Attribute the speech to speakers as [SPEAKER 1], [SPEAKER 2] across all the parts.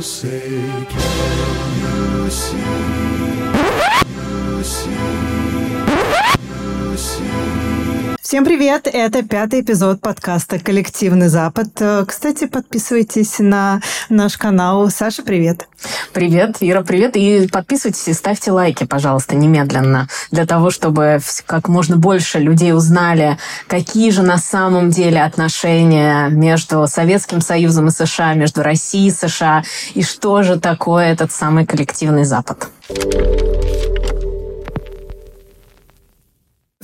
[SPEAKER 1] Say, can you see?
[SPEAKER 2] Всем привет! Это пятый эпизод подкаста «Коллективный Запад». Э, Кстати, подписывайтесь на наш канал. Саша, привет!
[SPEAKER 3] Привет, Ира, привет. И подписывайтесь и ставьте лайки, пожалуйста, немедленно, для того, чтобы как можно больше людей узнали, какие же на самом деле отношения между Советским Союзом и США, между Россией и США, и что же такое этот самый коллективный Запад.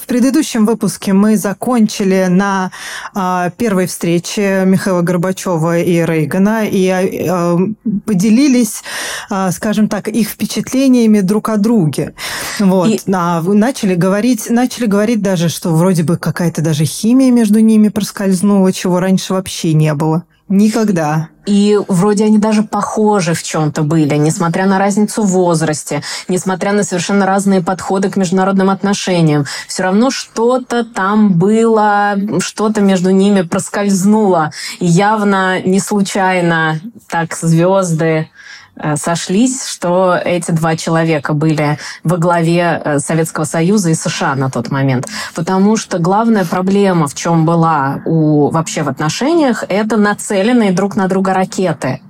[SPEAKER 2] В предыдущем выпуске мы закончили на а, первой встрече Михаила Горбачева и Рейгана и а, поделились, а, скажем так, их впечатлениями друг о друге. Вот.
[SPEAKER 3] И-
[SPEAKER 2] А начали говорить, начали говорить даже, что вроде бы какая-то даже химия между ними проскользнула, чего раньше вообще не было. Никогда.
[SPEAKER 3] И вроде они даже похожи в чем-то были, несмотря на разницу в возрасте, несмотря на совершенно разные подходы к международным отношениям. Все равно что-то там было, что-то между ними проскользнуло. И явно не случайно так звезды сошлись, что эти два человека были во главе э, Советского Союза и США на тот момент. Потому что главная проблема, в чем была у, вообще в отношениях, это нацеленные друг на друга ракеты.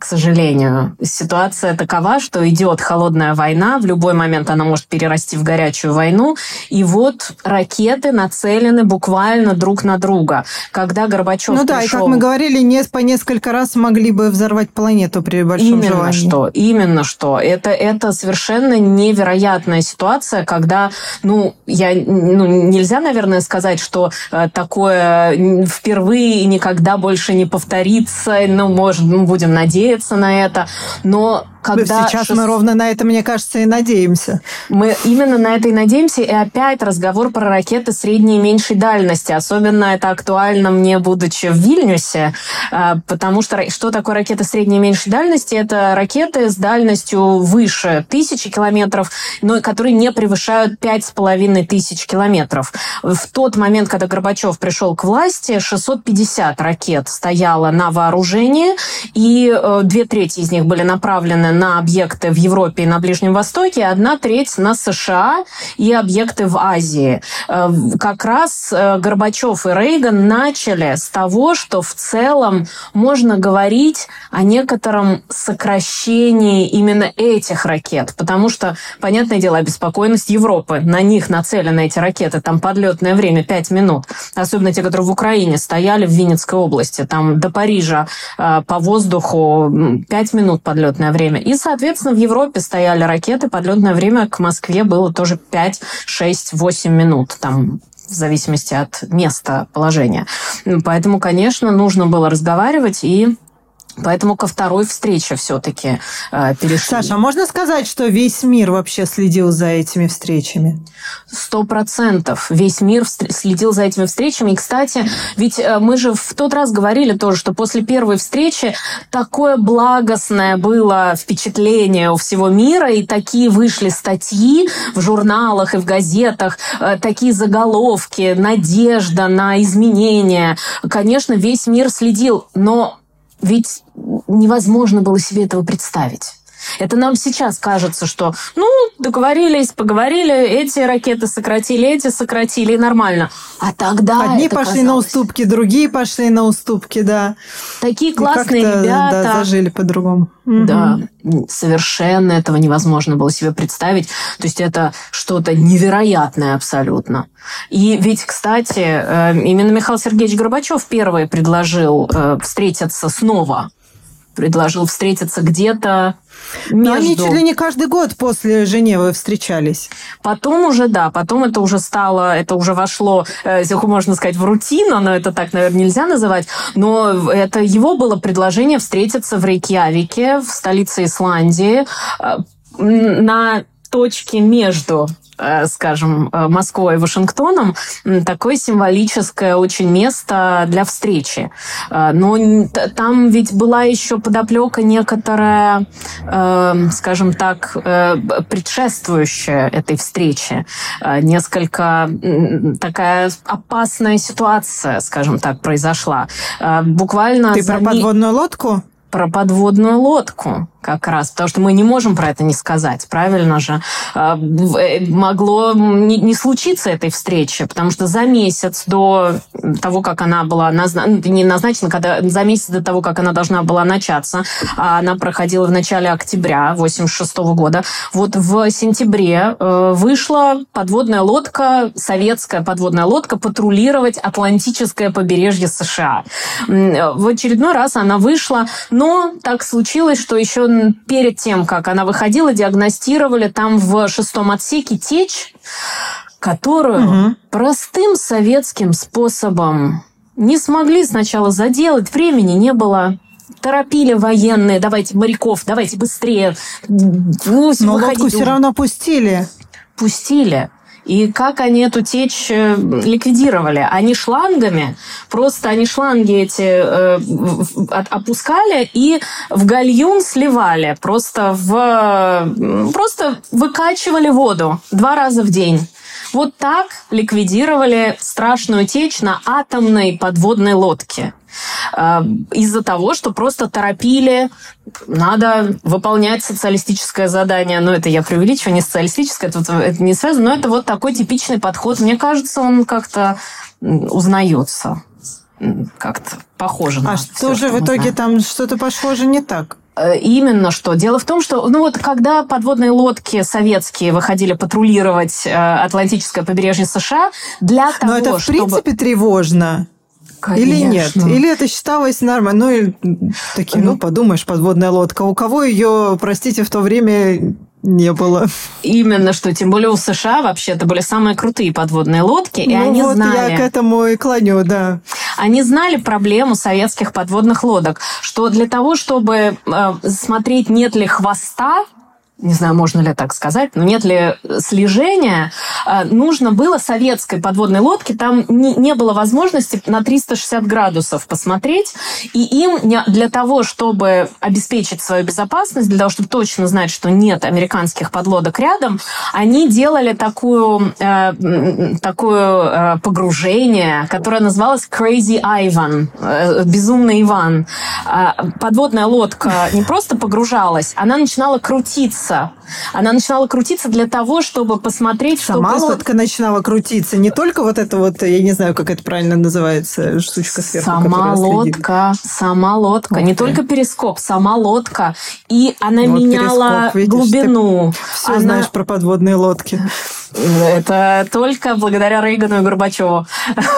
[SPEAKER 3] К сожалению, ситуация такова, что идет холодная война, в любой момент она может перерасти в горячую войну, и вот ракеты нацелены буквально друг на друга. Когда Горбачев
[SPEAKER 2] ну да, и
[SPEAKER 3] пришел...
[SPEAKER 2] как мы говорили, не по несколько раз могли бы взорвать планету при большом
[SPEAKER 3] Именно
[SPEAKER 2] желании.
[SPEAKER 3] что, именно что. Это, это совершенно невероятная ситуация, когда, ну, я, ну, нельзя, наверное, сказать, что э, такое впервые и никогда больше не повторится, ну, может, мы будем надеяться на это, но когда...
[SPEAKER 2] Сейчас
[SPEAKER 3] шест-
[SPEAKER 2] мы ровно на это, мне кажется, и надеемся.
[SPEAKER 3] мы именно на это и надеемся. И опять разговор про ракеты средней и меньшей дальности. Особенно это актуально мне, будучи в Вильнюсе, а, потому что что такое ракеты средней и меньшей дальности? Это ракеты с дальностью выше тысячи километров, но которые не превышают пять с половиной тысяч километров. В тот момент, когда Горбачев пришел к власти, 650 ракет стояло на вооружении, и э, две трети из них были направлены на объекты в Европе и на Ближнем Востоке, одна треть на США и объекты в Азии. Э, Как раз э, Горбачев и Рейган начали с того, что в целом можно говорить о некотором сокращении именно этих ракет, потому что, понятное дело, обеспокоенность Европы. На них нацелены эти ракеты, там подлетное время 5 минут. Особенно те, которые в Украине стояли в Винницкой области. Там до Парижа э, по воздуху 5 минут подлетное время. И, соответственно, в Европе стояли ракеты, подлетное время к Москве было тоже 5, 6, 8 минут. Там в зависимости от места положения. Поэтому, конечно, нужно было разговаривать и Поэтому ко второй встрече все-таки э, перешли.
[SPEAKER 2] Саша, а можно сказать, что весь мир вообще следил за этими встречами?
[SPEAKER 3] Сто процентов. Весь мир следил за этими встречами. И, кстати, ведь э, мы же в тот раз говорили тоже, что после первой встречи такое благостное было впечатление у всего мира, и такие вышли статьи в журналах и в газетах, э, такие заголовки, надежда на изменения. Конечно, весь мир следил, но ведь невозможно было себе этого представить. Это нам сейчас кажется, что, ну, договорились, поговорили, эти ракеты сократили, эти сократили, и нормально. А тогда
[SPEAKER 2] Одни пошли на
[SPEAKER 3] казалось.
[SPEAKER 2] уступки, другие пошли на уступки, да.
[SPEAKER 3] Такие
[SPEAKER 2] И
[SPEAKER 3] классные
[SPEAKER 2] как-то,
[SPEAKER 3] ребята.
[SPEAKER 2] Да, зажили по-другому.
[SPEAKER 3] Да, совершенно этого невозможно было себе представить. То есть это что-то невероятное абсолютно. И ведь, кстати, э, именно Михаил Сергеевич Горбачев первый предложил э, встретиться снова. Предложил встретиться где-то
[SPEAKER 2] Но они
[SPEAKER 3] между...
[SPEAKER 2] чуть ли не каждый год после Женевы встречались.
[SPEAKER 3] Потом уже, да, потом это уже стало, это уже вошло, э, можно сказать, в рутину, но это так, наверное, нельзя называть. Но это его было предложение встретиться в Рейкьявике, в столице Исландии, э, на точке между скажем, э, Москвой и Вашингтоном, такое символическое очень место для встречи. Э, Но там ведь была еще подоплека некоторая, э, скажем так, э, предшествующая этой встрече. Э, Несколько такая опасная ситуация, скажем так, произошла. Э, Буквально
[SPEAKER 2] Ты
[SPEAKER 3] за
[SPEAKER 2] про подводную лодку?
[SPEAKER 3] про подводную лодку как раз, потому что мы не можем про это не сказать, правильно же? А, э, могло не случиться этой встречи, потому что за месяц до того, как она была назна... Ну, не назначена, когда за месяц до того, как она должна была начаться, а она проходила в начале октября 86 года, вот в сентябре э, вышла подводная лодка, советская подводная лодка, патрулировать Атлантическое побережье США. В очередной раз она вышла, но так случилось, что еще перед тем, как она выходила, диагностировали там в шестом отсеке течь, которую угу. простым советским способом не смогли сначала заделать, времени не было торопили военные, давайте моряков, давайте быстрее.
[SPEAKER 2] Ну, Но лодку все равно пустили.
[SPEAKER 3] Пустили. И как они эту течь э, ликвидировали? Они шлангами, просто они шланги эти э, опускали и в гальюн сливали, просто, в, просто выкачивали воду два раза в день. Вот так ликвидировали страшную течь на атомной подводной лодке. Э, из-за того, что просто торопили, надо выполнять социалистическое задание. Ну, это я преувеличиваю, не социалистическое, тут это не связано, но это вот такой типичный подход. Мне кажется, он как-то узнается как-то похоже
[SPEAKER 2] на А что же в итоге там что-то похоже не так?
[SPEAKER 3] Э, именно что. Дело в том, что, ну вот, когда подводные лодки советские выходили патрулировать э, Атлантическое побережье США, для того,
[SPEAKER 2] Но это, в
[SPEAKER 3] чтобы...
[SPEAKER 2] принципе, тревожно. Конечно. Или нет? Или это считалось нормально? Ну, и такие, ну, ну, подумаешь, подводная лодка. У кого ее, простите, в то время не было.
[SPEAKER 3] Именно что, тем более у США вообще это были самые крутые подводные лодки, и
[SPEAKER 2] ну
[SPEAKER 3] они
[SPEAKER 2] вот
[SPEAKER 3] знали...
[SPEAKER 2] я к этому и клоню, да.
[SPEAKER 3] Они знали проблему советских подводных лодок, что для того, чтобы э, смотреть, нет ли хвоста не знаю, можно ли так сказать, но нет ли слежения, э, нужно было советской подводной лодке, там не, не было возможности на 360 градусов посмотреть, и им для того, чтобы обеспечить свою безопасность, для того, чтобы точно знать, что нет американских подлодок рядом, они делали такую, э, такое э, погружение, которое называлось Crazy Ivan, безумный Иван. Подводная лодка не просто погружалась, она начинала крутиться крутиться. Она начинала крутиться для того, чтобы посмотреть,
[SPEAKER 2] что Сама лодка начинала крутиться. Не только вот это вот, я не знаю, как это правильно называется, штучка сверху,
[SPEAKER 3] Сама лодка, сама лодка. Ух не только перископ, сама лодка. И она вот меняла видишь, глубину.
[SPEAKER 2] все
[SPEAKER 3] она...
[SPEAKER 2] знаешь про подводные лодки.
[SPEAKER 3] Это только благодаря Рейгану и Горбачеву.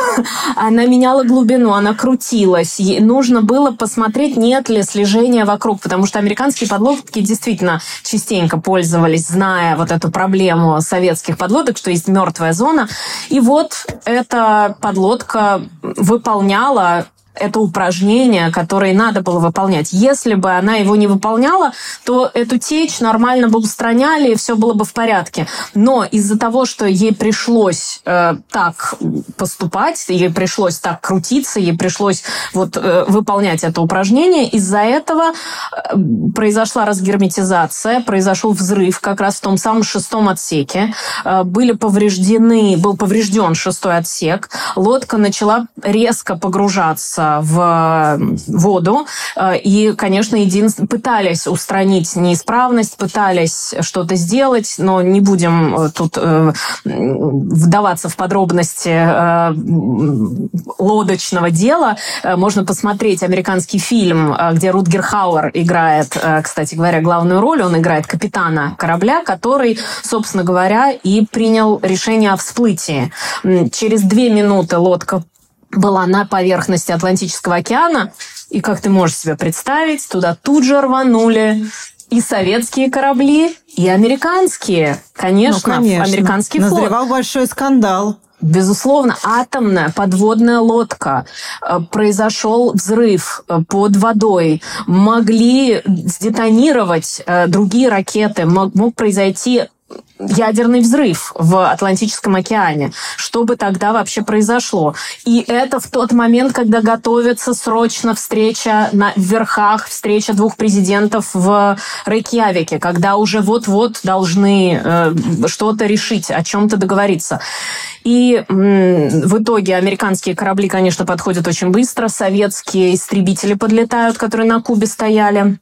[SPEAKER 3] Она меняла глубину, она крутилась. Ей нужно было посмотреть, нет ли слежения вокруг, потому что американские подлодки действительно частенько пользовались, зная вот эту проблему советских подлодок, что есть мертвая зона. И вот эта подлодка выполняла это упражнение, которое надо было выполнять. Если бы она его не выполняла, то эту течь нормально бы устраняли, и все было бы в порядке. Но из-за того, что ей пришлось э, так поступать, ей пришлось так крутиться, ей пришлось вот э, выполнять это упражнение, из-за этого э, произошла разгерметизация, произошел взрыв как раз в том самом шестом отсеке. Э, были повреждены, был поврежден шестой отсек. Лодка начала резко погружаться погружаться в воду. Э, и, конечно, единственное, пытались устранить неисправность, пытались что-то сделать, но не будем э, тут э, вдаваться в подробности лодочного дела. Можно посмотреть американский фильм, где Рутгер Хауэр играет, кстати говоря, главную роль. Он играет капитана корабля, который, собственно говоря, и принял решение о всплытии. Через две минуты лодка была на поверхности Атлантического океана. И, как ты можешь себе представить, туда тут же рванули и советские корабли, и американские. Конечно, ну, конечно. американский
[SPEAKER 2] флот. Назревал большой скандал.
[SPEAKER 3] Безусловно, атомная подводная лодка. Э, произошел взрыв э, под водой. Могли сдетонировать э, другие ракеты. Мог произойти ядерный взрыв в Атлантическом океане. Что бы тогда вообще произошло? И это в тот момент, когда готовится срочно встреча на верхах, встреча двух президентов в Рейкьявике, когда уже вот-вот должны э, что-то решить, о чем-то договориться. И в итоге американские корабли, конечно, подходят очень быстро, советские истребители подлетают, которые на Кубе стояли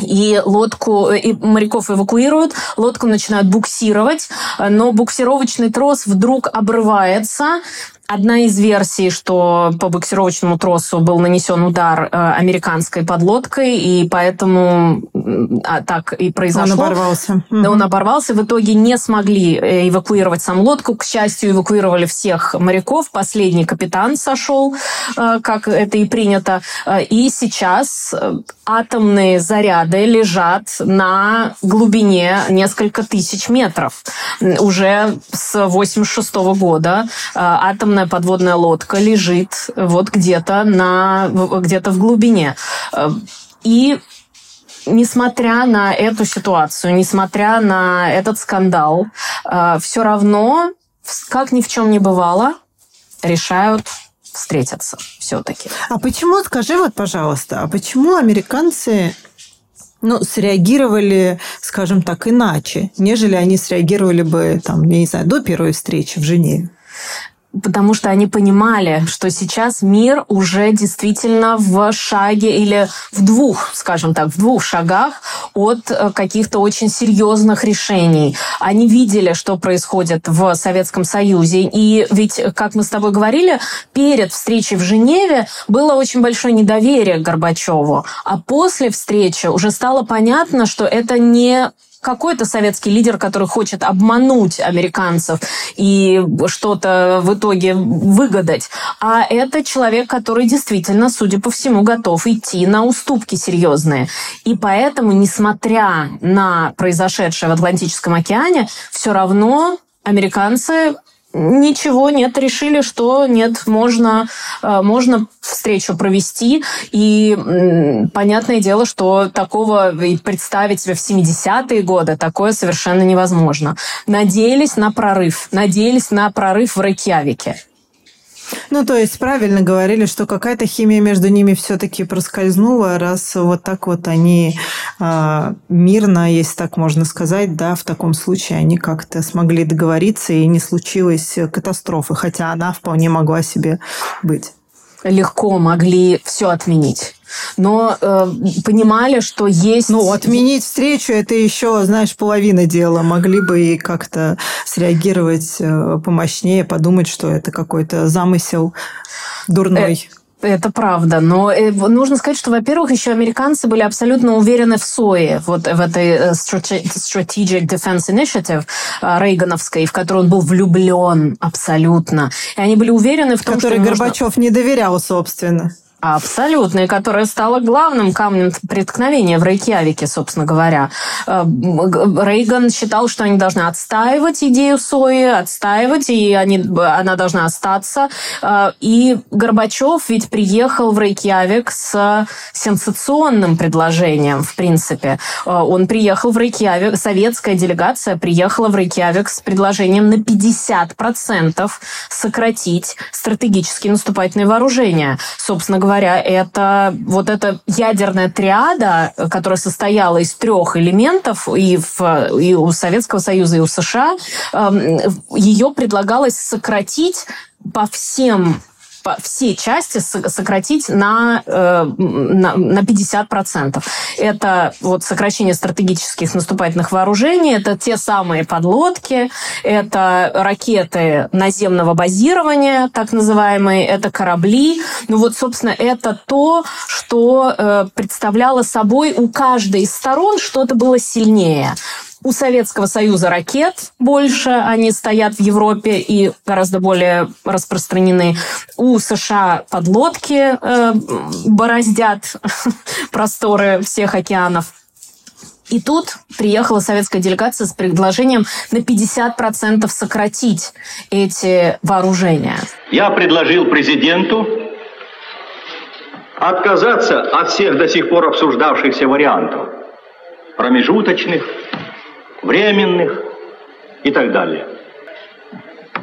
[SPEAKER 3] и лодку, и моряков эвакуируют, лодку начинают буксировать, но буксировочный трос вдруг обрывается, Одна из версий, что по буксировочному тросу был нанесен удар э, американской подлодкой, и поэтому а, так и произошло.
[SPEAKER 2] Он оборвался.
[SPEAKER 3] Да, он оборвался. В итоге не смогли э, эвакуировать сам лодку. К счастью, эвакуировали всех моряков. Последний капитан сошел, э, как это и принято. И сейчас атомные заряды лежат на глубине несколько тысяч метров. Уже с 86 года атомные огромная подводная лодка лежит вот где-то на где-то в глубине. Э, и несмотря на эту ситуацию, несмотря на этот скандал, э, все равно, как ни в чем не бывало, решают встретиться все-таки.
[SPEAKER 2] А почему, скажи вот, пожалуйста, а почему американцы ну, среагировали, скажем так, иначе, нежели они среагировали бы, там, я не знаю, до первой встречи в Женеве?
[SPEAKER 3] Потому что они понимали, что сейчас мир уже действительно в шаге или в двух, скажем так, в двух шагах от э, каких-то очень серьезных решений. Они видели, что происходит в Советском Союзе. И ведь, как мы с тобой говорили, перед встречей в Женеве было очень большое недоверие к Горбачеву. А после встречи уже стало понятно, что это не какой-то советский лидер, который хочет обмануть американцев и что-то в итоге выгадать, а это человек, который действительно, судя по всему, готов идти на уступки серьезные. И поэтому, несмотря на произошедшее в Атлантическом океане, все равно американцы Ничего нет, решили, что нет, можно, э, можно встречу провести. И понятное дело, что такого представить себе в 70-е годы такое совершенно невозможно. Надеялись на прорыв, надеялись на прорыв в Рейкьявике.
[SPEAKER 2] Ну, то есть правильно говорили, что какая-то химия между ними все-таки проскользнула, раз вот так вот они э, мирно, если так можно сказать, да, в таком случае они как-то смогли договориться и не случилось катастрофы, хотя она вполне могла себе быть.
[SPEAKER 3] Легко могли все отменить но э, понимали, что есть...
[SPEAKER 2] Ну, отменить встречу – это еще, знаешь, половина дела. Могли бы и как-то среагировать э, помощнее, подумать, что это какой-то замысел дурной.
[SPEAKER 3] Э это правда, но э, нужно сказать, что, во-первых, еще американцы были абсолютно уверены в СОИ, вот в этой э, Strategic Defense Initiative Рейгановской, в которую он был влюблен абсолютно. И они были уверены в том,
[SPEAKER 2] Который
[SPEAKER 3] что...
[SPEAKER 2] Горбачев нужно... не доверял, собственно.
[SPEAKER 3] Абсолютно, и которая стала главным камнем преткновения в Рейкьявике, собственно говоря. Э, Рейган считал, что они должны отстаивать идею сои, отстаивать, и они, она должна остаться. Э, и Горбачев ведь приехал в Рейкьявик с сенсационным предложением, в принципе. Э, он приехал в Рейкьявик, советская делегация приехала в Рейкьявик с предложением на 50% сократить стратегические наступательные вооружения. Собственно говоря, говоря, это вот эта ядерная триада, которая состояла из трех элементов и, в, и у Советского Союза, и у США, эм, ее предлагалось сократить по всем все части сократить на, э, на, на 50%. Это вот сокращение стратегических наступательных вооружений, это те самые подлодки, это ракеты наземного базирования, так называемые, это корабли. Ну вот, собственно, это то, что э, представляло собой у каждой из сторон что-то было сильнее. У Советского Союза ракет больше, они стоят в Европе и гораздо более распространены. У США подлодки э, бороздят просторы всех океанов. И тут приехала советская делегация с предложением на 50% сократить эти вооружения.
[SPEAKER 4] Я предложил президенту отказаться от всех до сих пор обсуждавшихся вариантов, промежуточных, временных, и так далее.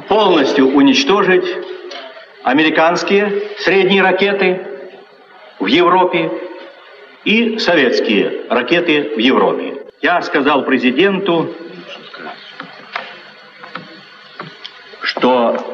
[SPEAKER 4] Полностью уничтожить американские средние ракеты в Европе и советские ракеты в Европе. Я сказал президенту, что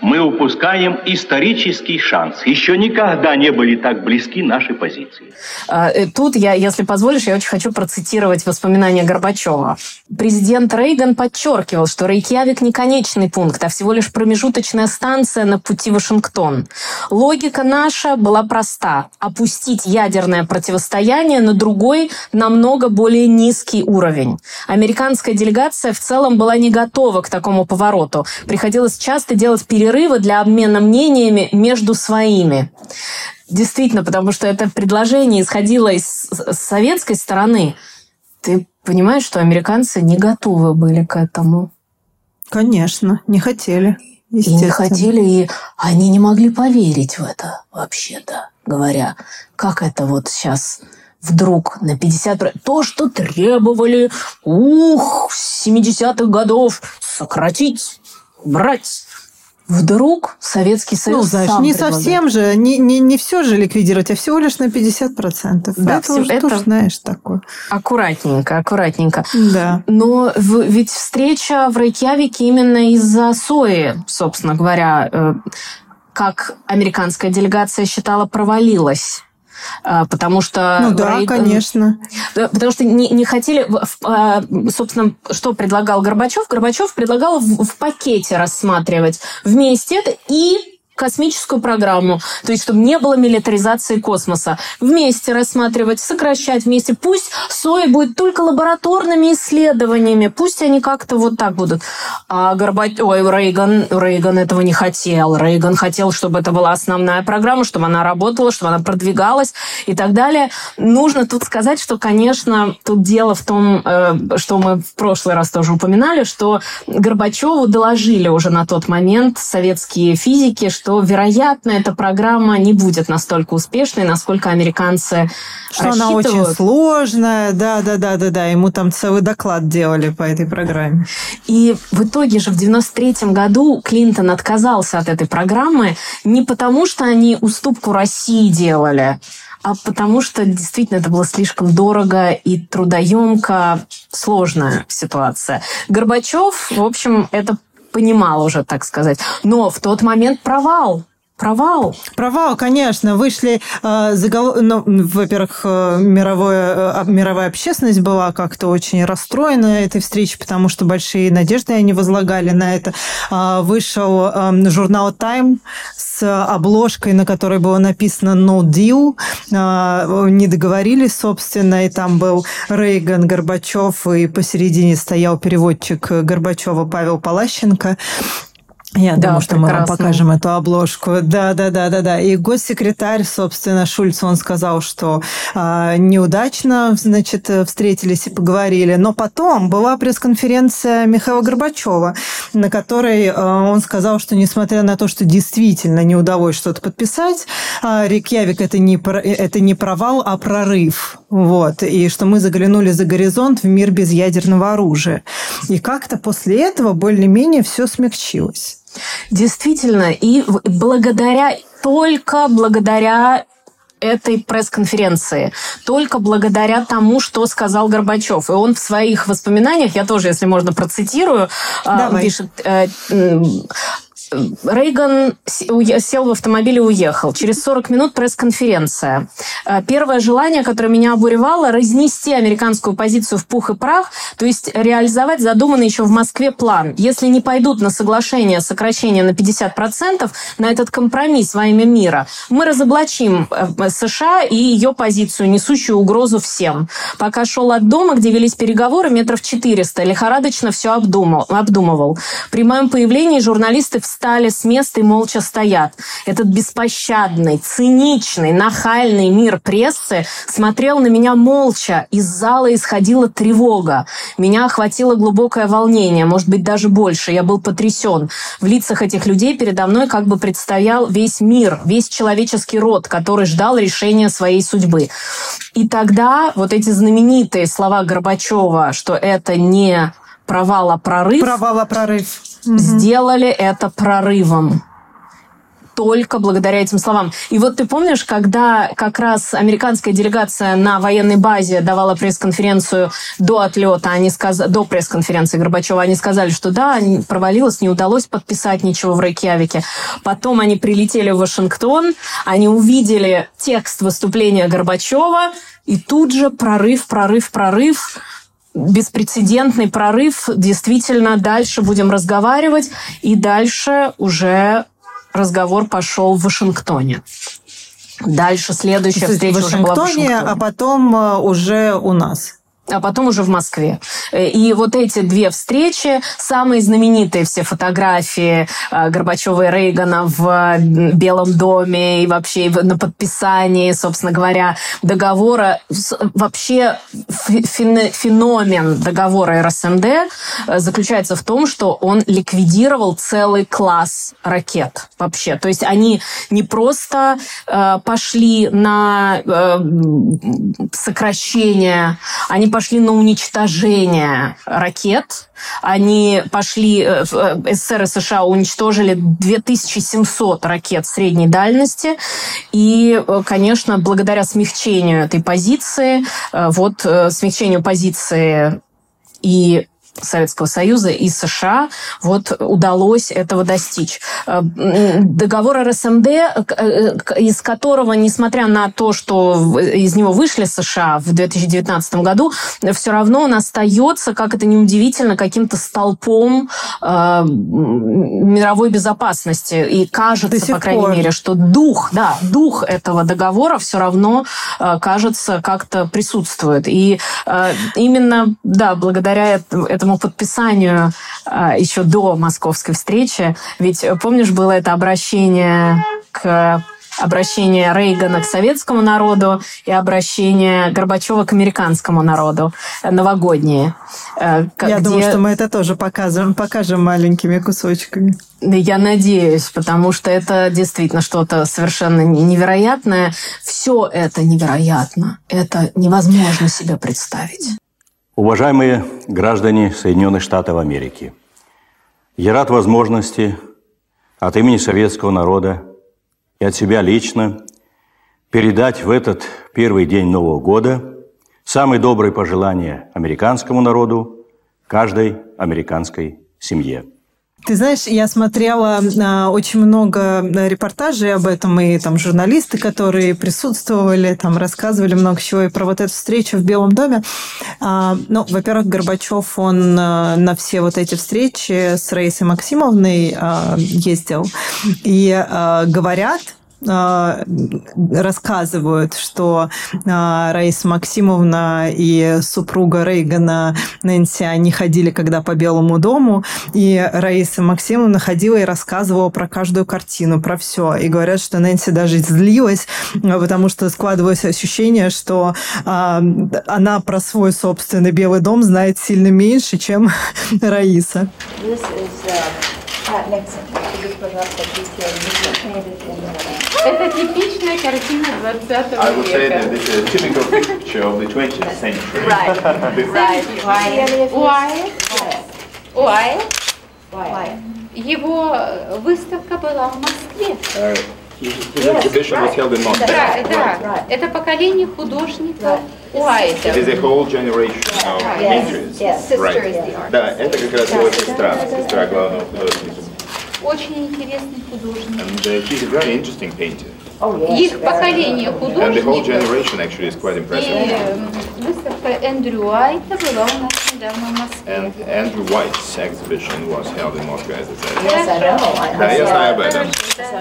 [SPEAKER 4] мы упускаем исторический шанс. Еще никогда не были так близки наши позиции.
[SPEAKER 3] А, э, тут я, если позволишь, я очень хочу процитировать воспоминания Горбачева. Президент Рейган подчеркивал, что Рейкьявик не конечный пункт, а всего лишь промежуточная станция на пути Вашингтон. Логика наша была проста – опустить ядерное противостояние на другой, намного более низкий уровень. Американская делегация в целом была не готова к такому повороту. Приходилось часто делать перерывы перерывы для обмена мнениями между своими. Действительно, потому что это предложение исходило из советской стороны. Ты понимаешь, что американцы не готовы были к этому?
[SPEAKER 2] Конечно, не хотели.
[SPEAKER 3] И не хотели, и они не могли поверить в это вообще-то, говоря, как это вот сейчас вдруг на 50%. То, что требовали, ух, с 70-х годов сократить, брать Вдруг Советский Союз Ну, знаешь,
[SPEAKER 2] сам не совсем же, не, не, не все же ликвидировать, а всего лишь на 50%. Да, это все, уже это тоже, знаешь, такое.
[SPEAKER 3] Аккуратненько, аккуратненько.
[SPEAKER 2] Да.
[SPEAKER 3] Но в, ведь встреча в Рейкьявике именно из-за сои, собственно говоря, э, как американская делегация считала, провалилась. А, потому что...
[SPEAKER 2] Ну да, Рейган, конечно.
[SPEAKER 3] Потому что не, не хотели... А, собственно, что предлагал Горбачев? Горбачев предлагал в, в пакете рассматривать вместе это и космическую программу, то есть чтобы не было милитаризации космоса. Вместе рассматривать, сокращать вместе. Пусть СОИ будет только лабораторными исследованиями, пусть они как-то вот так будут. А Горбат... Ой, Рейган, Рейган этого не хотел. Рейган хотел, чтобы это была основная программа, чтобы она работала, чтобы она продвигалась и так далее. Нужно тут сказать, что, конечно, тут дело в том, э, что мы в прошлый раз тоже упоминали, что Горбачеву доложили уже на тот момент советские физики, что что, вероятно, эта программа не будет настолько успешной, насколько американцы
[SPEAKER 2] что она очень сложная, да, да, да, да, да. Ему там целый доклад делали по этой программе.
[SPEAKER 3] И в итоге же в 93 году Клинтон отказался от этой программы не потому, что они уступку России делали, а потому что действительно это было слишком дорого и трудоемко, сложная ситуация. Горбачев, в общем, это понимал уже, так сказать. Но в тот момент провал. Провал.
[SPEAKER 2] Провал, конечно. Вышли э, заголов... ну, во-первых, э, мировое, э, мировая общественность была как-то очень расстроена этой встречей, потому что большие надежды они возлагали на это. Э, вышел э, журнал Time с обложкой, на которой было написано «No deal». Э, не договорились, собственно, и там был Рейган, Горбачев, и посередине стоял переводчик Горбачева Павел Палащенко. Я да, думаю, что прекрасно. мы вам покажем эту обложку. Да, да, да, да, да. И госсекретарь, собственно, Шульц, он сказал, что э, неудачно, значит, встретились и поговорили. Но потом была пресс-конференция Михаила Горбачева, на которой э, он сказал, что несмотря на то, что действительно не удалось что-то подписать, э, Рикьявик это не, это не провал, а прорыв. Вот. И что мы заглянули за горизонт в мир без ядерного оружия. И как-то после этого более-менее все смягчилось.
[SPEAKER 3] Действительно, и благодаря, только благодаря этой пресс-конференции. Только благодаря тому, что сказал Горбачев. И он в своих воспоминаниях, я тоже, если можно, процитирую, а, Давай. пишет, э, Рейган сел в автомобиль и уехал. Через 40 минут пресс-конференция. Э, первое желание, которое меня обуревало, разнести американскую позицию в пух и прах, то есть реализовать задуманный еще в Москве план. Если не пойдут на соглашение сокращения на 50%, на этот компромисс во имя мира, мы разоблачим э, США и ее позицию, несущую угрозу всем. Пока шел от дома, где велись переговоры, метров 400, лихорадочно все обдумывал. При моем появлении журналисты встали встали с места и молча стоят. Этот беспощадный, циничный, нахальный мир прессы смотрел на меня молча. Из зала исходила тревога. Меня охватило глубокое волнение, может быть, даже больше. Я был потрясен. В лицах этих людей передо мной как бы предстоял весь мир, весь человеческий род, который ждал решения своей судьбы. И тогда вот эти знаменитые слова Горбачева, что это не провал, а прорыв.
[SPEAKER 2] Провал, а прорыв.
[SPEAKER 3] Сделали это прорывом только благодаря этим словам. И вот ты помнишь, когда как раз американская делегация на военной базе давала пресс-конференцию до отлета, они сказ... до пресс-конференции Горбачева, они сказали, что да, провалилось, не удалось подписать ничего в Рейкьявике. Потом они прилетели в Вашингтон, они увидели текст выступления Горбачева, и тут же прорыв, прорыв, прорыв беспрецедентный прорыв. Действительно, дальше будем разговаривать, и дальше уже разговор пошел в Вашингтоне. Дальше следующая встреча
[SPEAKER 2] в Вашингтоне,
[SPEAKER 3] уже была в Вашингтоне.
[SPEAKER 2] а потом э, уже у нас
[SPEAKER 3] а потом уже в Москве. Э, и вот эти две встречи, самые знаменитые все фотографии э, Горбачева и Рейгана в Белом доме и вообще на подписании, собственно говоря, договора. Вообще феномен договора РСМД э, заключается в том, что он ликвидировал целый класс ракет вообще. То есть они не просто пошли на сокращение, они пошли пошли на уничтожение ракет. Они пошли, э, э, СССР и США уничтожили 2700 ракет средней дальности. И, э, конечно, благодаря смягчению этой позиции, вот смягчению позиции и Советского Союза и США вот удалось этого достичь. Э, договор РСМД, э, из которого, несмотря на то, что из него вышли США в 2019 году, все равно он остается, как это неудивительно, каким-то столпом э, мировой безопасности. И кажется, по крайней пор. мере, что дух, да, дух этого договора все равно, э, кажется, как-то присутствует. И э, именно, да, благодаря этому этому подписанию а, еще до московской встречи. Ведь, э, помнишь, было это обращение к обращение Рейгана к советскому народу и обращение Горбачева к американскому народу э, новогодние.
[SPEAKER 2] Э, Я где... думаю, что мы это тоже покажем, покажем маленькими кусочками.
[SPEAKER 3] Я надеюсь, потому что это действительно что-то совершенно невероятное. Все это невероятно. Это невозможно себе представить.
[SPEAKER 4] Уважаемые граждане Соединенных Штатов Америки, я рад возможности от имени советского народа и от себя лично передать в этот первый день Нового года самые добрые пожелания американскому народу, каждой американской семье.
[SPEAKER 2] Ты знаешь, я смотрела а, очень много э, репортажей об этом, и там журналисты, которые присутствовали, там рассказывали много чего и про вот эту встречу в Белом доме. А, ну, во-первых, Горбачев, он а, на все вот эти встречи с Раисой Максимовной а, ездил. И а, говорят, рассказывают, что а, Раиса Максимовна и супруга Рейгана Нэнси, они ходили когда по Белому дому, и Раиса Максимовна ходила и рассказывала про каждую картину, про все. И говорят, что Нэнси даже злилась, потому что складывалось ощущение, что а, она про свой собственный Белый дом знает сильно меньше, чем Раиса. This is, uh,
[SPEAKER 5] Это типичная картина 20 века. I would say that this is a typical picture of the 20th century. Right. right. Why? Why? Why? Его выставка была в Москве. His exhibition was held in Moscow. Да, да. Это поколение художников Уайта. It is a whole generation of painters. Right. Да, это как раз его сестра, сестра главного художника. Очень интересный художник. And uh, he's a very interesting painter. Их поколение художников. And the whole generation actually is quite impressive. И выставка Эндрю Уайта была у нас недавно в Москве. And Andrew White's exhibition was held in Moscow, as I said. Yes, I know.
[SPEAKER 3] Да, я знаю об этом.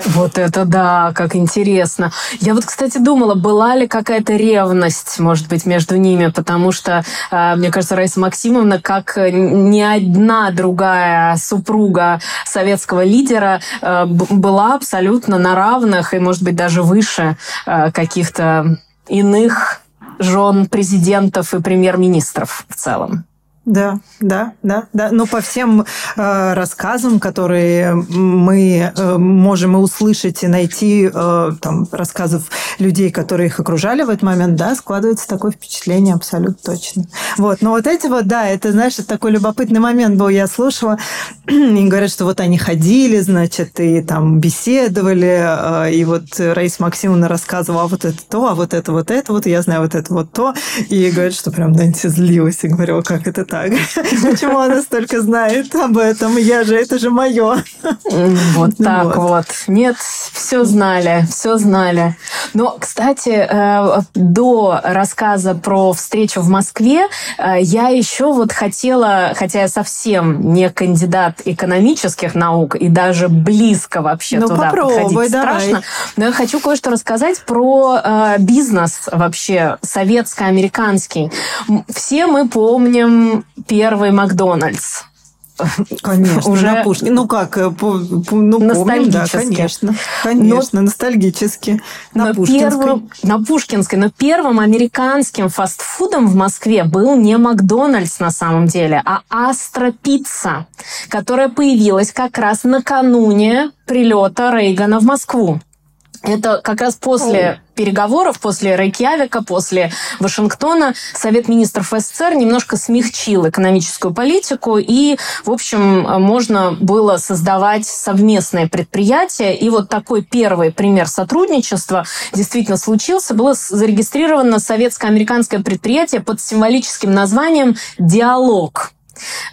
[SPEAKER 3] Вот это да, как интересно. Я вот, кстати, думала, была ли какая-то ревность, может быть, между ними, потому что, мне кажется, Раиса Максимовна, как ни одна другая супруга советского лидера, была абсолютно на равных и, может быть, даже даже выше э, каких-то иных жен президентов и премьер-министров в целом.
[SPEAKER 2] Да, да, да, да. Но по всем э, рассказам, которые мы э, можем и услышать, и найти, э, там, рассказов людей, которые их окружали в этот момент, да, складывается такое впечатление абсолютно точно. Вот, но вот эти вот, да, это, знаешь, такой любопытный момент был. Я слушала, и говорят, что вот они ходили, значит, и там беседовали, э, и вот Раиса Максимовна рассказывала, а вот это то, а вот это вот это вот, я знаю вот это вот то, и говорят, что прям Нэнси злилась и говорила, как это так так? Почему она столько знает об этом? Я же, это же мое.
[SPEAKER 3] Вот так вот. Нет, все знали, все знали. Но, кстати, э, до рассказа про встречу в Москве э, я еще вот хотела, хотя я совсем не кандидат экономических наук и даже близко вообще ну, туда подходить давай. страшно, но я хочу кое-что рассказать про э, бизнес вообще советско-американский. Все мы помним первый Макдональдс.
[SPEAKER 2] Конечно, уже на Пушкин. Ну как, э, по, ну, помним, да, конечно. Конечно, но, ностальгически. На но Пушкинской. Первым,
[SPEAKER 3] на Пушкинской. Но первым американским фастфудом в Москве был не Макдональдс на самом деле, а Астра Пицца, которая появилась как раз накануне прилета Рейгана в Москву. Это как раз после переговоров, после Рейкьявика, после Вашингтона Совет министров СССР немножко смягчил экономическую политику, и, в общем, можно было создавать совместные предприятия. И вот такой первый пример сотрудничества действительно случился. Было зарегистрировано советско-американское предприятие под символическим названием «Диалог».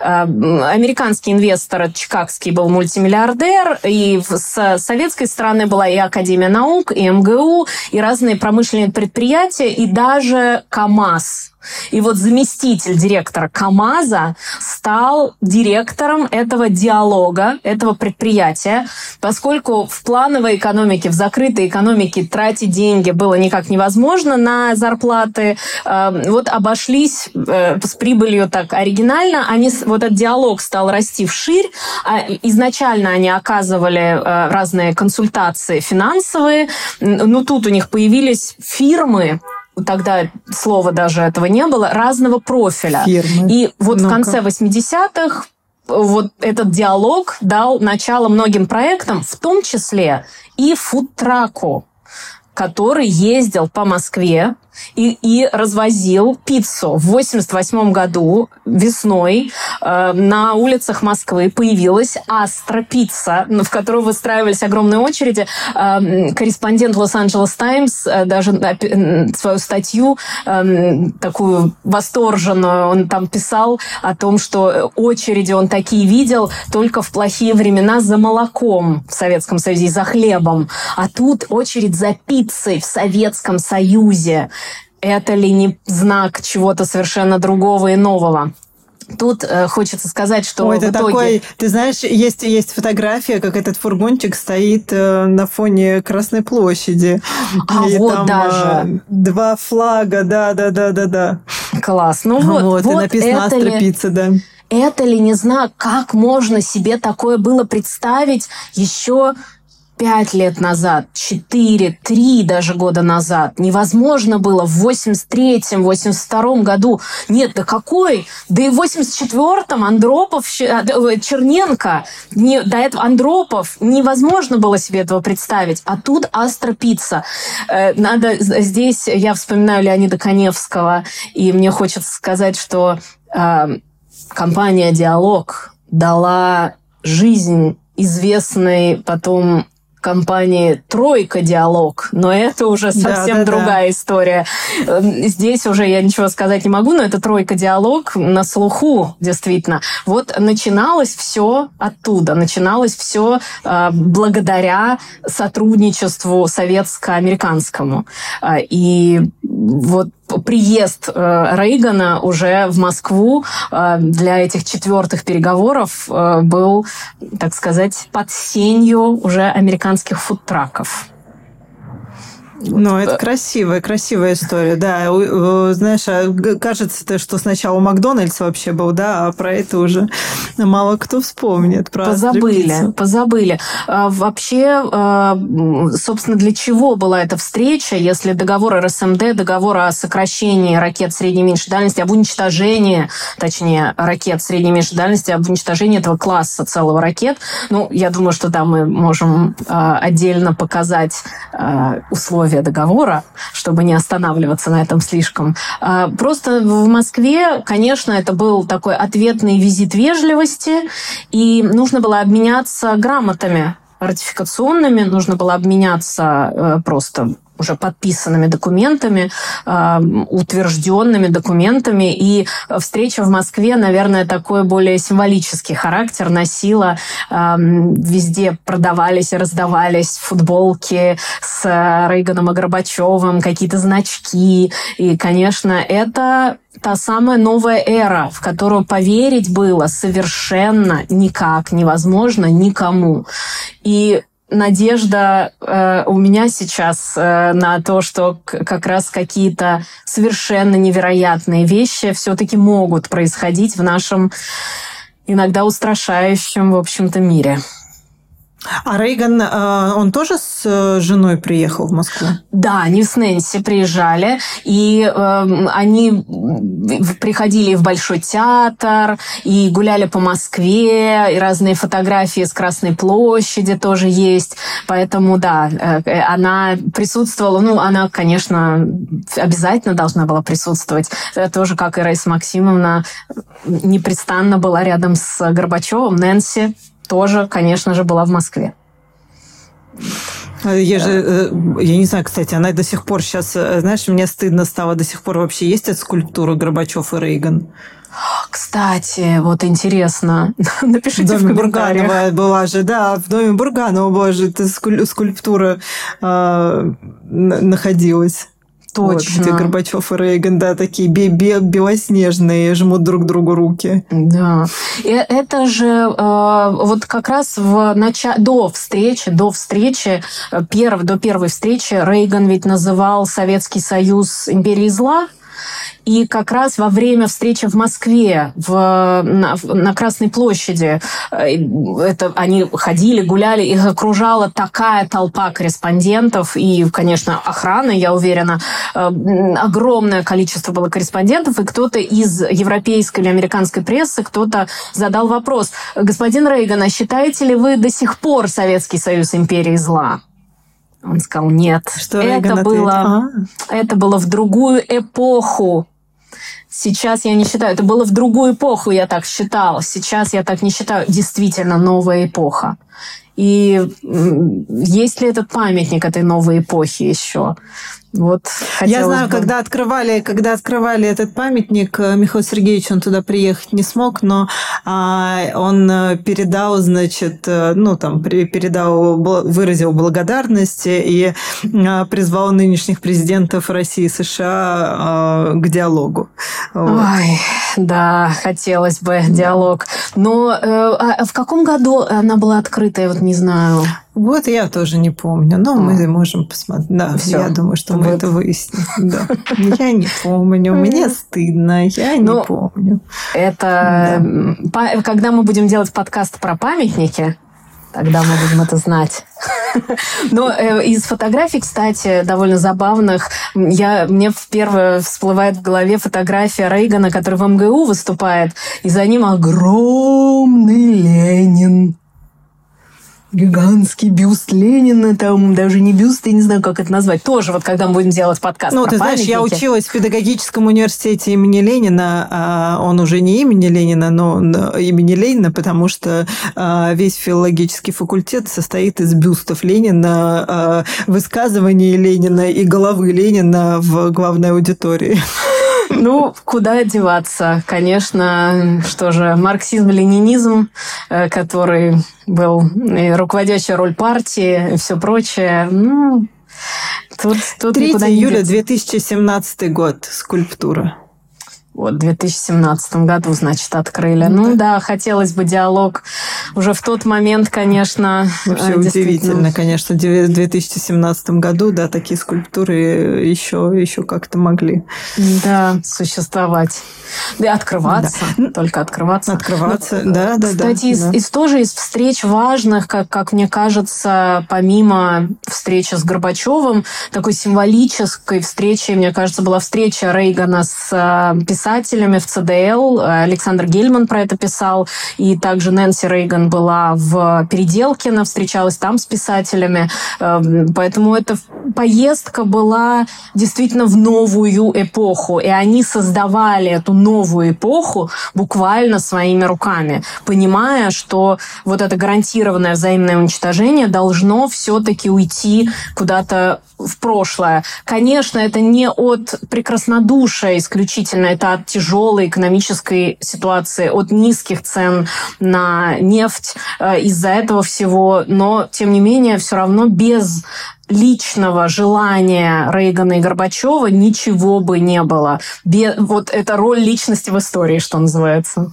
[SPEAKER 3] Э, американский инвестор чикагский был мультимиллиардер, и с советской стороны была и Академия наук, и МГУ, и разные промышленные предприятия, и даже КАМАЗ и вот заместитель директора КАМАЗа стал директором этого диалога, этого предприятия, поскольку в плановой экономике, в закрытой экономике тратить деньги было никак невозможно на зарплаты. Э, вот обошлись э, с прибылью так оригинально. Они, вот этот диалог стал расти вширь. А изначально они оказывали э, разные консультации финансовые. Но тут у них появились фирмы, тогда слова даже этого не было, разного профиля. Фирмы. И вот ну в конце 80-х вот этот диалог дал начало многим проектам, в том числе и фудтраку, который ездил по Москве и, и развозил пиццу. В 88 году весной э, на улицах Москвы появилась Астра пицца, в которую выстраивались огромные очереди. Э, корреспондент Лос-Анджелес Таймс э, даже свою статью э, такую восторженную, он там писал о том, что очереди он такие видел только в плохие времена за молоком в Советском Союзе и за хлебом. А тут очередь за пиццей в Советском Союзе это ли не знак чего-то совершенно другого и нового? Тут э, хочется сказать, что
[SPEAKER 2] Ой,
[SPEAKER 3] это
[SPEAKER 2] итоге... такой, ты знаешь, есть есть фотография, как этот фургончик стоит э, на фоне Красной площади.
[SPEAKER 3] А и вот там, даже
[SPEAKER 2] э, два флага, да, да, да, да, да.
[SPEAKER 3] Класс. Ну вот, вот,
[SPEAKER 2] вот и написано это ли... да.
[SPEAKER 3] Это ли не знак, как можно себе такое было представить еще пять лет назад, четыре, три даже года назад. Невозможно было в 83-м, 82 году. Нет, да какой? Да и в 84-м Андропов, а, э, Черненко, не, до этого Андропов, невозможно было себе этого представить. А тут Астра Пицца. Э, надо здесь, я вспоминаю Леонида Коневского, и мне хочется сказать, что э, компания «Диалог» дала жизнь известной потом компании «Тройка Диалог», но это уже совсем да, да, другая да. история. Эм, здесь уже я ничего сказать не могу, но это «Тройка Диалог» на слуху, действительно. Вот начиналось все оттуда, начиналось все э, благодаря сотрудничеству советско-американскому. Э, и вот приезд э, Рейгана уже в Москву э, для этих четвертых переговоров э, был, так сказать, под сенью уже американских фудтраков.
[SPEAKER 2] Ну, это красивая, красивая история, да. Знаешь, а кажется, что сначала Макдональдс вообще был, да, а про это уже мало кто вспомнит. Про
[SPEAKER 3] позабыли, позабыли. А, вообще, а, собственно, для чего была эта встреча, если договор РСМД, договор о сокращении ракет средней и меньшей дальности, об уничтожении, точнее, ракет средней и меньшей дальности, об уничтожении этого класса целого ракет, ну, я думаю, что да, мы можем отдельно показать условия условия договора, чтобы не останавливаться на этом слишком. А, просто в Москве, конечно, это был такой ответный визит вежливости, и нужно было обменяться грамотами ратификационными, нужно было обменяться э, просто уже подписанными документами, э, утвержденными документами. И встреча в Москве, наверное, такой более символический характер носила. Э, везде продавались и раздавались футболки с Рейганом и Горбачевым, какие-то значки. И, конечно, это та самая новая эра, в которую поверить было совершенно никак невозможно никому. И надежда э, у меня сейчас э, на то, что как раз какие-то совершенно невероятные вещи все-таки могут происходить в нашем иногда устрашающем, в общем-то, мире.
[SPEAKER 2] А Рейган, э, он тоже с э, женой приехал в Москву?
[SPEAKER 3] Да, они с Нэнси приезжали, и э, они приходили в Большой театр, и гуляли по Москве, и разные фотографии с Красной площади тоже есть. Поэтому, да, э, она присутствовала, ну, она, конечно, обязательно должна была присутствовать. Тоже, как и Раиса Максимовна, непрестанно была рядом с Горбачевым, Нэнси тоже, конечно же, была в Москве.
[SPEAKER 2] Я же, э, я не знаю, кстати, она до сих пор сейчас, э, знаешь, мне стыдно стало, до сих пор вообще есть эта скульптура Горбачев и Рейган?
[SPEAKER 3] Кстати, вот интересно. Напишите в, доме в. Бурганова
[SPEAKER 2] была же, да, в доме Бурганова была же эта скульптура э, находилась. Точно. Вот, где Горбачев и Рейган, да, такие белоснежные, жмут друг другу руки.
[SPEAKER 3] Да. И это же э, вот как раз в нач... до встречи, до встречи, э, перв... до первой встречи Рейган ведь называл Советский Союз империей зла. И как раз во время встречи в Москве, в, на, на Красной площади, э, это, они ходили, гуляли, их окружала такая толпа корреспондентов и, конечно, охрана, я уверена, э, огромное количество было корреспондентов, и кто-то из европейской или американской прессы, кто-то задал вопрос, господин Рейган, а считаете ли вы до сих пор Советский Союз империей зла? Он сказал, нет, Что это, было, а? это было в другую эпоху. Сейчас я не считаю. Это было в другую эпоху, я так считал. Сейчас я так не считаю. Действительно новая эпоха. И есть ли этот памятник этой новой эпохи еще? Вот
[SPEAKER 2] Я знаю, бы... когда открывали, когда открывали этот памятник, э, Михаил Сергеевич, он туда приехать не смог, но а, он э, передал, значит, э, ну, там, передал, выразил благодарность и призвал нынешних президентов России и США а, к диалогу.
[SPEAKER 3] Вот. Ой, да, хотелось бы диалог. Но а в каком году она была открыта, я вот не знаю.
[SPEAKER 2] Вот я тоже не помню, но мы можем посмотреть. Да, Всё. я думаю, что мы это выясним. Да. Я не помню, мне стыдно, я не ну, помню.
[SPEAKER 3] Это когда мы будем делать подкаст про памятники, тогда мы будем это знать. Но э, из фотографий, кстати, довольно забавных, я, мне впервые всплывает в голове фотография Рейгана, который в МГУ выступает, и за ним огромный Ленин гигантский бюст Ленина, там даже не бюст, я не знаю, как это назвать. Тоже вот когда мы будем делать подкаст
[SPEAKER 2] Ну, ты знаешь, я училась в педагогическом университете имени Ленина, а он уже не имени Ленина, но имени Ленина, потому что а, весь филологический факультет состоит из бюстов Ленина, а, высказываний Ленина и головы Ленина в главной аудитории.
[SPEAKER 3] Ну, куда деваться? Конечно, что же, марксизм-ленинизм, э, который был руководящая роль партии и все прочее. Ну,
[SPEAKER 2] тут, тут 3 июля 2017 год. Скульптура.
[SPEAKER 3] Вот, в 2017 году, значит, открыли. Ну да, хотелось бы диалог уже в тот момент, конечно.
[SPEAKER 2] Вообще
[SPEAKER 3] э,
[SPEAKER 2] удивительно, конечно, в 2017 году, да, такие скульптуры еще, еще как-то могли.
[SPEAKER 3] Да, существовать. Да, открываться, да. только открываться.
[SPEAKER 2] Открываться, ну, да, да,
[SPEAKER 3] кстати,
[SPEAKER 2] да.
[SPEAKER 3] Из,
[SPEAKER 2] да.
[SPEAKER 3] из тоже из встреч важных, как, как мне кажется, помимо встречи с Горбачевым, такой символической встречи, мне кажется, была встреча Рейгана с э, писателями в ЦДЛ. Александр Гельман про это писал, и также Нэнси Рейган была в Переделкино, встречалась там с писателями. Э, поэтому эта поездка была действительно в новую эпоху, и они создавали эту новую эпоху буквально своими руками, понимая, что вот это гарантированное взаимное уничтожение должно все-таки уйти куда-то в прошлое. Конечно, это не от прекраснодушия исключительно, это от тяжелой экономической ситуации, от низких цен на нефть э, из-за этого всего, но, тем не менее, все равно без личного желания Рейгана и Горбачева ничего бы не было. Вот это роль личности в истории, что называется.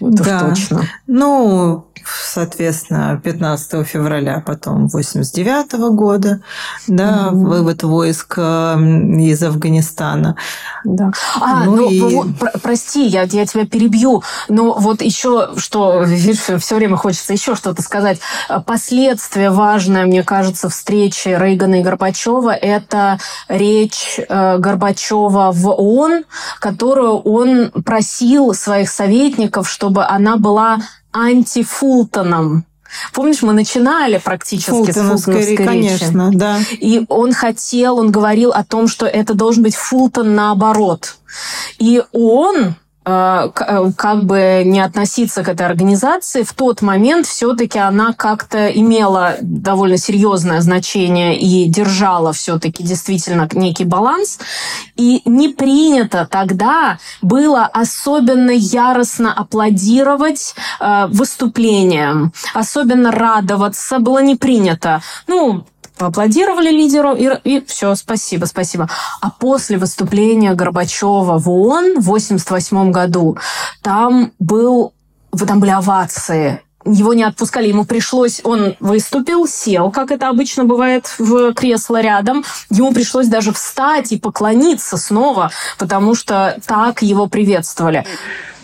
[SPEAKER 2] Вот да. точно. Ну, соответственно, 15 февраля, потом 89 -го года, да, угу. вывод войск из Афганистана.
[SPEAKER 3] Да. А, ну, ну и... про прости, я, я тебя перебью, но вот еще что, видишь, все время хочется еще что-то сказать. Последствия важное, мне кажется, встречи Рейгана и Горбачева, это речь э, Горбачева в ООН, которую он просил своих советников, чтобы она была антифултоном. Помнишь, мы начинали практически с фултоновской речи.
[SPEAKER 2] Конечно, да.
[SPEAKER 3] И он хотел, он говорил о том, что это должен быть Фултон наоборот. И он как бы не относиться к этой организации, в тот момент все-таки она как-то имела довольно серьезное значение и держала все-таки действительно некий баланс. И не принято тогда было особенно яростно аплодировать э, выступлениям, особенно радоваться было не принято. Ну, поаплодировали лидеру, и, и все, спасибо, спасибо. А после выступления Горбачева в ООН в 1988 году там был там были овации, его не отпускали, ему пришлось, он выступил, сел, как это обычно бывает в кресло рядом, ему пришлось даже встать и поклониться снова, потому что так его приветствовали.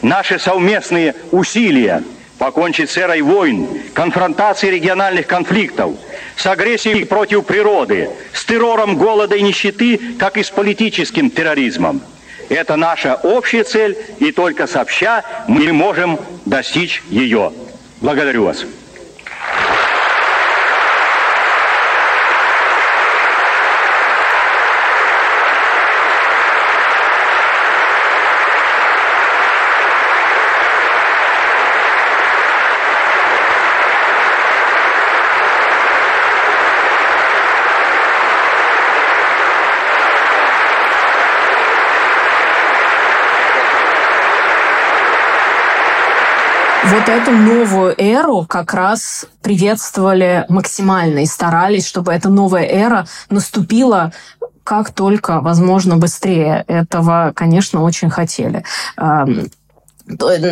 [SPEAKER 6] Наши совместные усилия покончить с эрой войн, конфронтации региональных конфликтов, с агрессией против природы, с террором голода и нищеты, как и с политическим терроризмом. Это наша общая цель, и только сообща мы можем достичь ее. Благодарю вас.
[SPEAKER 3] вот эту новую эру как раз приветствовали максимально и старались, чтобы эта новая эра наступила как только возможно быстрее. Этого, конечно, очень хотели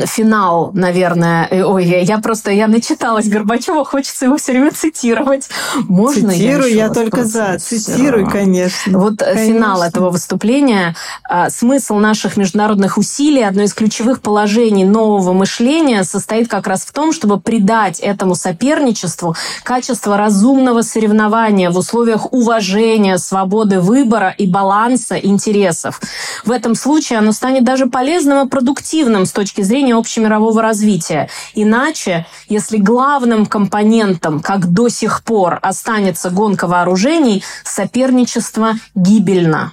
[SPEAKER 3] финал, наверное. Ой, я просто, я начиталась Горбачева, хочется его все время цитировать. Можно
[SPEAKER 2] Цитирую,
[SPEAKER 3] я,
[SPEAKER 2] я только за. Цитирую, конечно.
[SPEAKER 3] Вот
[SPEAKER 2] конечно.
[SPEAKER 3] финал этого выступления. А, смысл наших международных усилий, одно из ключевых положений нового мышления состоит как раз в том, чтобы придать этому соперничеству качество разумного соревнования в условиях уважения, свободы выбора и баланса интересов. В этом случае оно станет даже полезным и продуктивным с точки точки зрения общемирового развития. Иначе, если главным компонентом, как до сих пор, останется гонка вооружений, соперничество гибельно.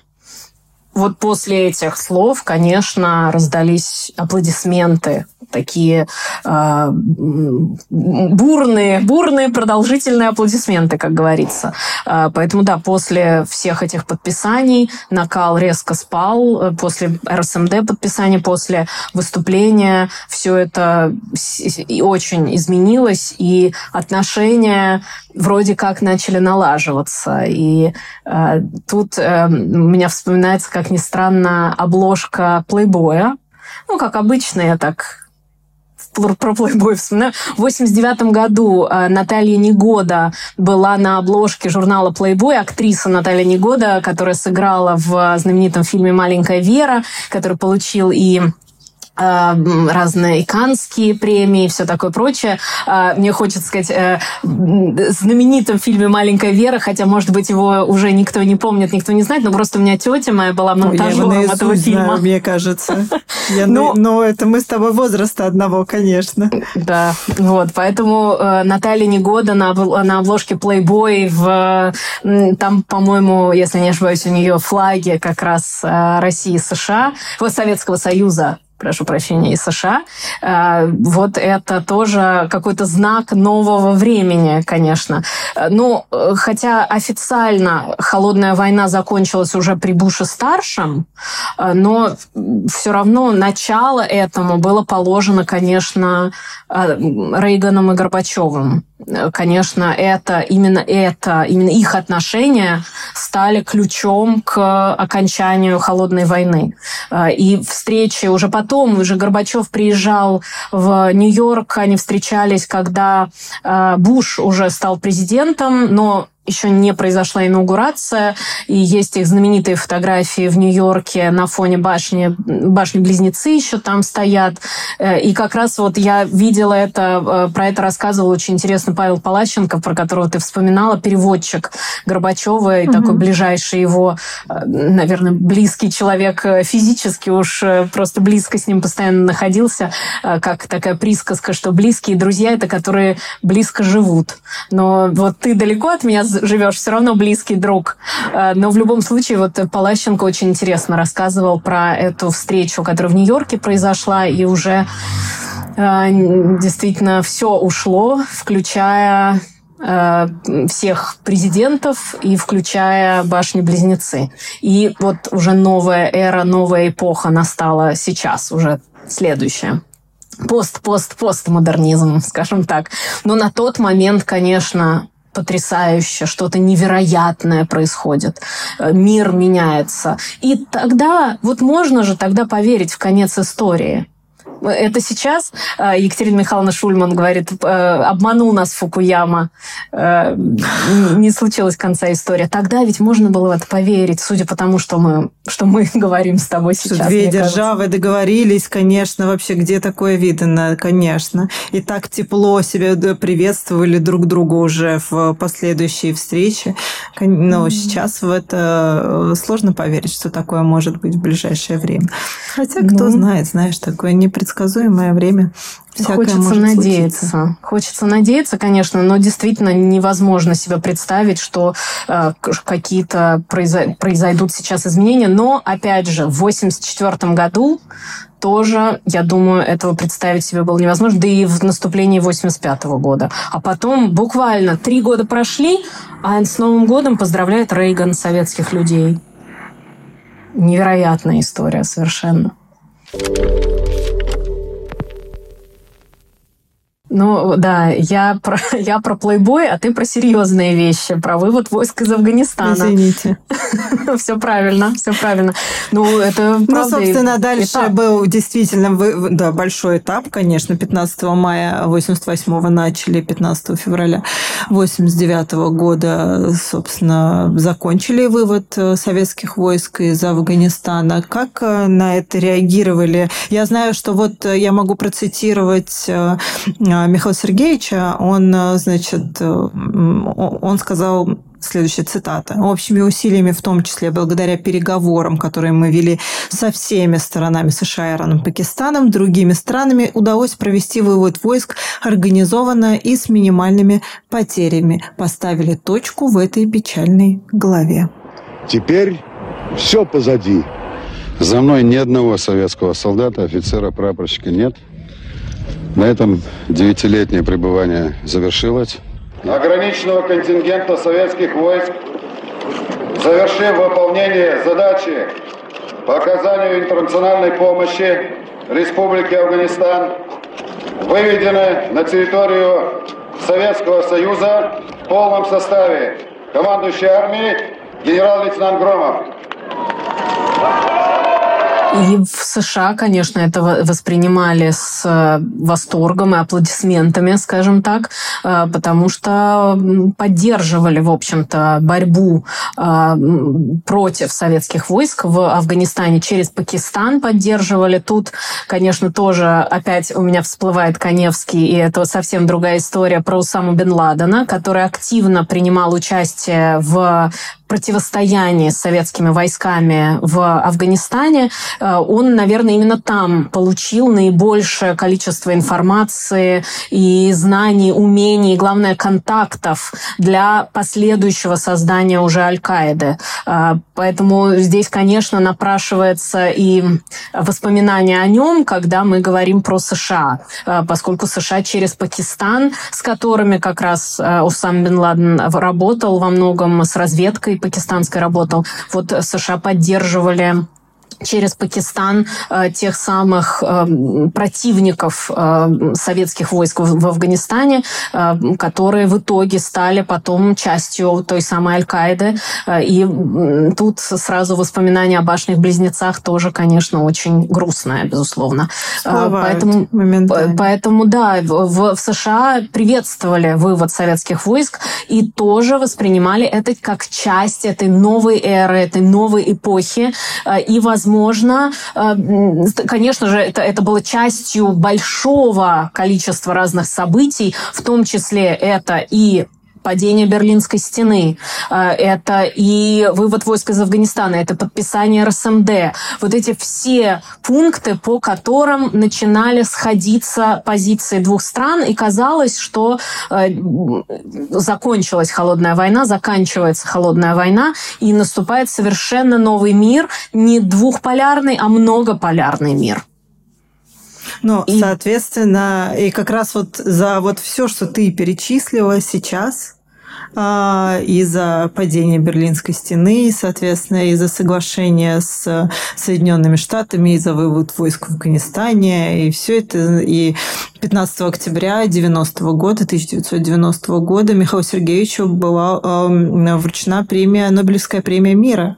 [SPEAKER 3] Вот после этих слов, конечно, раздались аплодисменты такие э, бурные, бурные продолжительные аплодисменты, как говорится. Э, поэтому да, после всех этих подписаний накал резко спал, э, после РСМД подписания, после выступления все это очень изменилось, и отношения вроде как начали налаживаться. И э, тут э, у меня вспоминается, как ни странно, обложка плейбоя. Ну, как обычно, я так про плейбой вспоминаю. В 89 году э, Наталья Негода была на обложке журнала Playboy, актриса Наталья Негода, которая сыграла в знаменитом фильме «Маленькая Вера», который получил и Э, разные иканские премии и все такое прочее. Э, мне хочется сказать, э, знаменитом фильме «Маленькая Вера», хотя, может быть, его уже никто не помнит, никто не знает, но просто у меня тетя моя была монтажером Ой, этого фильма. Знаю,
[SPEAKER 2] мне кажется. Я, но, но это мы с тобой возраста одного, конечно.
[SPEAKER 3] Да, вот, поэтому Наталья Негода на, на обложке Playboy в, там, по-моему, если не ошибаюсь, у нее флаги как раз России и США, Советского Союза прошу прощения, из США. Э, вот это тоже какой-то знак нового времени, конечно. Ну, хотя официально холодная война закончилась уже при Буше-старшем, э, но все равно начало этому было положено, конечно, Рейганом и Горбачевым. Конечно, это именно это, именно их отношения стали ключом к окончанию холодной войны. И встречи уже потом уже Горбачев приезжал в Нью-Йорк, они встречались, когда э, Буш уже стал президентом, но еще не произошла инаугурация, и есть их знаменитые фотографии в Нью-Йорке на фоне башни, башни-близнецы еще там стоят. Э, и как раз вот я видела это, э, про это рассказывал очень интересно Павел Палащенко, про которого ты вспоминала, переводчик Горбачева, и угу. такой ближайший его, э, наверное, близкий человек физически, уж просто близко с ним постоянно находился, как такая присказка, что близкие друзья – это которые близко живут. Но вот ты далеко от меня живешь, все равно близкий друг. Э, но в любом случае, вот Палащенко очень интересно рассказывал про эту встречу, которая в Нью-Йорке произошла, и уже э, действительно все ушло, включая э, всех президентов и включая башни-близнецы. И вот уже новая эра, новая эпоха настала сейчас, уже следующая пост-пост-постмодернизм, скажем так. Но на тот момент, конечно, потрясающе, что-то невероятное происходит, э, мир меняется. И тогда, вот можно же тогда поверить в конец истории. Это сейчас э, Екатерина Михайловна Шульман говорит, э, обманул нас Фукуяма, э, не случилось конца истории. Тогда ведь можно было в это поверить, судя по тому, что мы, что мы говорим с тобой сейчас.
[SPEAKER 2] Две державы кажется. договорились, конечно, вообще где такое видно, конечно. И так тепло себя приветствовали друг друга уже в последующие встречи. Но сейчас в это сложно поверить, что такое может быть в ближайшее время. Хотя кто ну, знает, знаешь, такое непредсказуемое непредсказуемое время.
[SPEAKER 3] Хочется надеяться. Случиться. Хочется надеяться, конечно, но действительно невозможно себе представить, что э, какие-то произойдут сейчас изменения. Но, опять же, в 1984 году тоже, я думаю, этого представить себе было невозможно, да и в наступлении 85 -го года. А потом буквально три года прошли, а с Новым годом поздравляет Рейган советских людей. Невероятная история совершенно. Ну, да, я про, я про плейбой, а ты про серьезные вещи, про вывод войск из Афганистана.
[SPEAKER 2] Извините.
[SPEAKER 3] Все правильно, все правильно. Ну, это
[SPEAKER 2] Ну, собственно, дальше был действительно да, большой этап, конечно. 15 мая 88 начали, 15 февраля 89 года, собственно, закончили вывод э, советских войск из Афганистана. Как э, на это реагировали? Я знаю, что вот э, я могу процитировать Михаила Сергеевича, он, э, значит, э, он сказал следующая цитата. Общими усилиями, в том числе благодаря переговорам, которые мы вели со всеми сторонами США, Ираном, Пакистаном, другими странами, удалось провести вывод войск организованно и с минимальными потерями. Поставили точку в этой печальной главе.
[SPEAKER 7] Теперь все позади. За мной ни одного советского солдата, офицера, прапорщика нет – На этом девятилетнее пребывание завершилось.
[SPEAKER 8] Ограниченного контингента советских войск, завершив выполнение задачи по оказанию интернациональной помощи Республике Афганистан, выведены на территорию Советского Союза в полном составе командующий армией генерал-лейтенант Громов.
[SPEAKER 3] И в США, конечно, это воспринимали с э, восторгом и аплодисментами, скажем так, э, потому что поддерживали, в общем-то, борьбу э, против советских войск в Афганистане через Пакистан поддерживали. Тут, конечно, тоже опять у меня всплывает Коневский, и это совсем другая история про Усаму бен Ладена, который активно принимал участие в противостоянии с советскими войсками в Афганистане, э, он, наверное, именно там получил наибольшее количество информации и знаний, умений, и, главное, контактов для последующего создания уже Аль-Каиды. Э, поэтому здесь, конечно, напрашивается и воспоминания о нем, когда мы говорим про США, э, поскольку США через Пакистан, с которыми как раз Усам бен Ладен работал во многом с разведкой пакистанской работал. Вот США поддерживали через Пакистан э, тех самых э, противников э, советских войск в, Афганистане, э, которые в итоге стали потом частью той самой Аль-Каиды. И тут сразу воспоминания о башнях близнецах тоже, конечно, очень грустное, безусловно.
[SPEAKER 2] Поэтому,
[SPEAKER 3] поэтому, да, в, в США приветствовали вывод советских войск и тоже воспринимали это как часть этой новой эры, этой новой эпохи и, возможно, возможно. Э, конечно же, это, это было частью большого количества разных событий, в том числе это и падение Берлинской стены, э, это и вывод войск из Афганистана, это подписание РСМД. Вот эти все пункты, по которым начинали сходиться позиции двух стран, и казалось, что э, закончилась холодная война, заканчивается холодная война, и наступает совершенно новый мир, не двухполярный, а многополярный мир.
[SPEAKER 2] Ну, и... соответственно, и как раз вот за вот все, что ты перечислила сейчас, а, из-за падения Берлинской стены, соответственно, из-за соглашения с Соединенными Штатами, из-за вывод войск в Афганистане, и все это, и 15 октября 90 года, 1990 года Михаилу Сергеевичу была э, вручена премия, Нобелевская премия мира.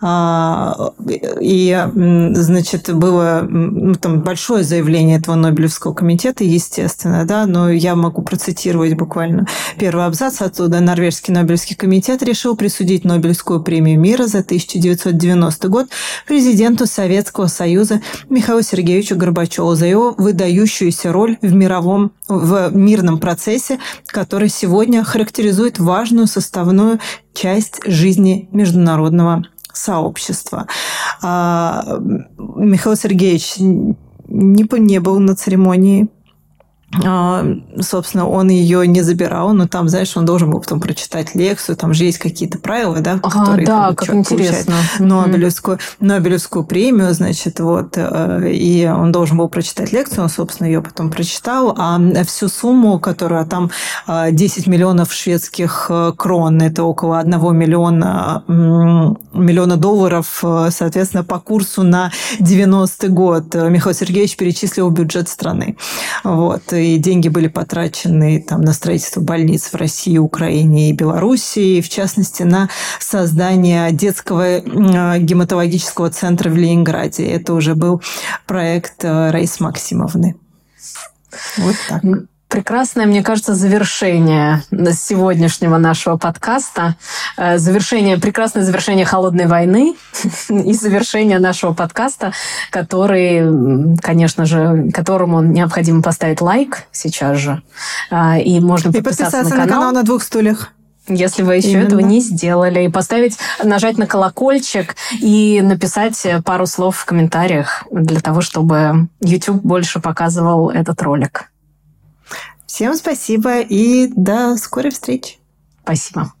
[SPEAKER 2] А, и, значит, было ну, там большое заявление этого Нобелевского комитета, естественно, да, но я могу процитировать буквально первый абзац оттуда. Норвежский Нобелевский комитет решил присудить Нобелевскую премию мира за 1990 год президенту Советского Союза Михаилу Сергеевичу Горбачеву за его выдающуюся роль в мировом, в мирном процессе, который сегодня характеризует важную составную часть жизни международного сообщества. А, Михаил Сергеевич не, не был на церемонии собственно, он ее не забирал, но там, знаешь, он должен был потом прочитать лекцию, там же есть какие-то правила, да,
[SPEAKER 3] ага, которые да, как интересно.
[SPEAKER 2] Нобелевскую, Нобелевскую премию, значит, вот, э, и он должен был прочитать лекцию, он, собственно, ее потом прочитал, а всю сумму, которая там 10 э, миллионов шведских э, крон, это около 1 миллиона, миллиона долларов, соответственно, по курсу на 90 год Михаил Сергеевич перечислил бюджет страны. Вот и деньги были потрачены там, на строительство больниц в России, Украине и Белоруссии, в частности, на создание детского гематологического центра в Ленинграде. Это уже был проект э, Раис Максимовны.
[SPEAKER 3] Вот так прекрасное, мне кажется, завершение сегодняшнего нашего подкаста. Э, завершение, прекрасное завершение холодной войны и завершение нашего подкаста, который, конечно же, которому необходимо поставить лайк сейчас же. Э, и можно подписаться, и подписаться на, канал. на канал
[SPEAKER 2] на двух стульях.
[SPEAKER 3] Если вы еще Именно. этого не сделали, и поставить, нажать на колокольчик и написать пару слов в комментариях для того, чтобы YouTube больше показывал этот ролик.
[SPEAKER 2] Всем спасибо и до скорой встречи.
[SPEAKER 3] Спасибо.